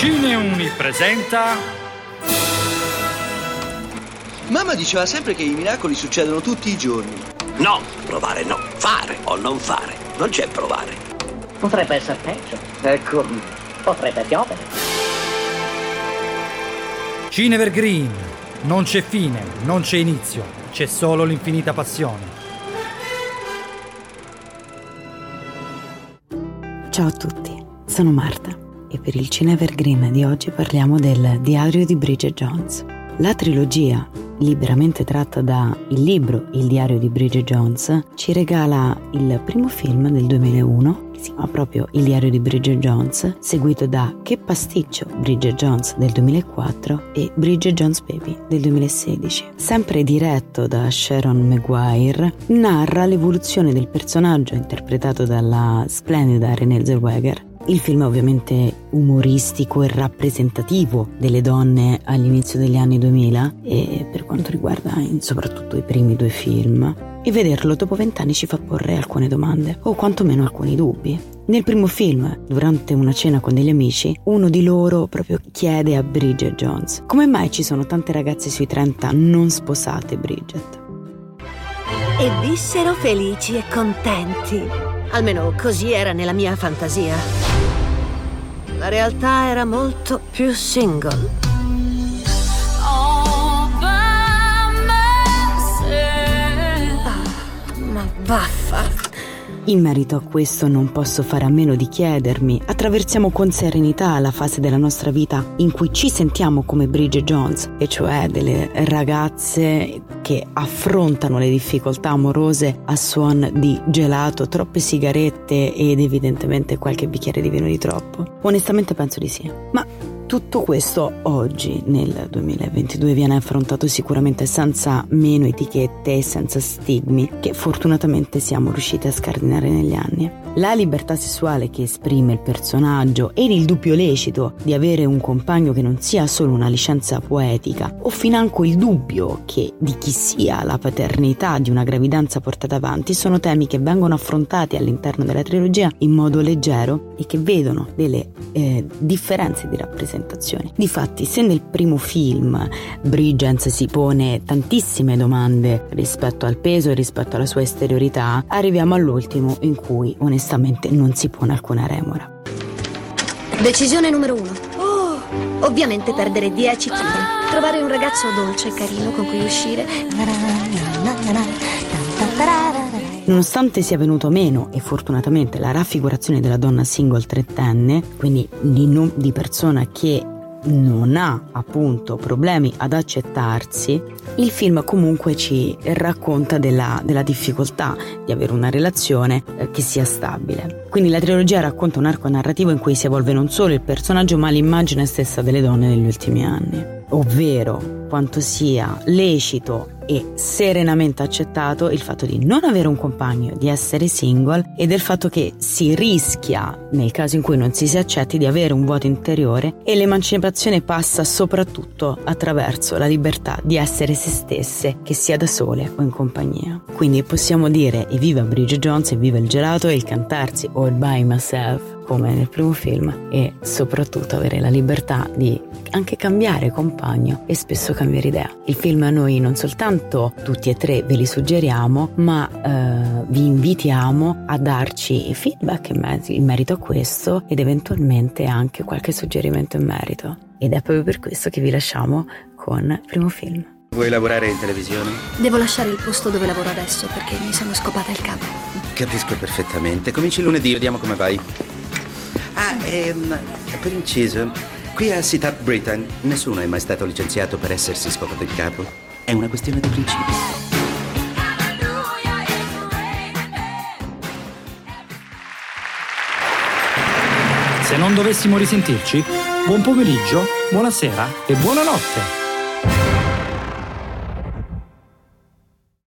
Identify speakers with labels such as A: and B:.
A: Cineuni presenta
B: Mamma diceva sempre che i miracoli succedono tutti i giorni.
C: No, provare no, fare o non fare. Non c'è provare.
D: Potrebbe essere peggio. Ecco, potrebbe piovere.
A: Cinevergreen. Non c'è fine, non c'è inizio, c'è solo l'infinita passione.
E: Ciao a tutti, sono Marta e per il Cinevergreen di oggi parliamo del Diario di Bridget Jones. La trilogia, liberamente tratta dal libro Il diario di Bridget Jones, ci regala il primo film del 2001 che si chiama proprio Il diario di Bridget Jones, seguito da Che pasticcio Bridget Jones del 2004 e Bridget Jones Baby del 2016. Sempre diretto da Sharon Maguire, narra l'evoluzione del personaggio interpretato dalla splendida Renée Zellweger il film è ovviamente umoristico e rappresentativo delle donne all'inizio degli anni 2000 e per quanto riguarda soprattutto i primi due film. E vederlo dopo vent'anni ci fa porre alcune domande, o quantomeno alcuni dubbi. Nel primo film, durante una cena con degli amici, uno di loro proprio chiede a Bridget Jones come mai ci sono tante ragazze sui 30 non sposate, Bridget.
F: E vissero felici e contenti. Almeno così era nella mia fantasia. La realtà era molto più single. Ah, ma vaffa.
E: In merito a questo non posso fare a meno di chiedermi, attraversiamo con serenità la fase della nostra vita in cui ci sentiamo come Bridget Jones, e cioè delle ragazze che affrontano le difficoltà amorose a suon di gelato, troppe sigarette ed evidentemente qualche bicchiere di vino di troppo? Onestamente penso di sì. Ma tutto questo oggi, nel 2022, viene affrontato sicuramente senza meno etichette e senza stigmi che fortunatamente siamo riusciti a scardinare negli anni. La libertà sessuale che esprime il personaggio ed il dubbio lecito di avere un compagno che non sia solo una licenza poetica, o financo il dubbio che di chi sia la paternità di una gravidanza portata avanti, sono temi che vengono affrontati all'interno della trilogia in modo leggero e che vedono delle eh, differenze di rappresentazione. Difatti, se nel primo film Bridget si pone tantissime domande rispetto al peso e rispetto alla sua esteriorità, arriviamo all'ultimo in cui onestamente onestamente non si pone alcuna remora.
F: Decisione numero uno. Oh, ovviamente perdere 10 kg. Trovare un ragazzo dolce e carino con cui uscire.
E: Nonostante sia venuto meno, e fortunatamente, la raffigurazione della donna single trettenne, quindi di, non, di persona che non ha appunto problemi ad accettarsi, il film comunque ci racconta della, della difficoltà di avere una relazione eh, che sia stabile. Quindi la trilogia racconta un arco narrativo in cui si evolve non solo il personaggio ma l'immagine stessa delle donne negli ultimi anni, ovvero quanto sia lecito e serenamente accettato il fatto di non avere un compagno, di essere single e del fatto che si rischia, nel caso in cui non si si accetti, di avere un vuoto interiore e l'emancipazione passa soprattutto attraverso la libertà di essere se stesse, che sia da sole o in compagnia. Quindi possiamo dire evviva Bridget Jones, evviva il gelato e il cantarsi all by myself come nel primo film e soprattutto avere la libertà di anche cambiare compagno e spesso cambiare idea. Il film a noi non soltanto tutti e tre ve li suggeriamo, ma eh, vi invitiamo a darci feedback in merito a questo ed eventualmente anche qualche suggerimento in merito. Ed è proprio per questo che vi lasciamo con il primo film.
G: Vuoi lavorare in televisione?
F: Devo lasciare il posto dove lavoro adesso perché mi sono scopata il capo.
G: Capisco perfettamente. Cominci lunedì, vediamo come vai. Ah, ehm, per inciso, qui a Sit Up Britain nessuno è mai stato licenziato per essersi scopato il capo. È una questione di principio.
A: Se non dovessimo risentirci, buon pomeriggio, buonasera e buonanotte.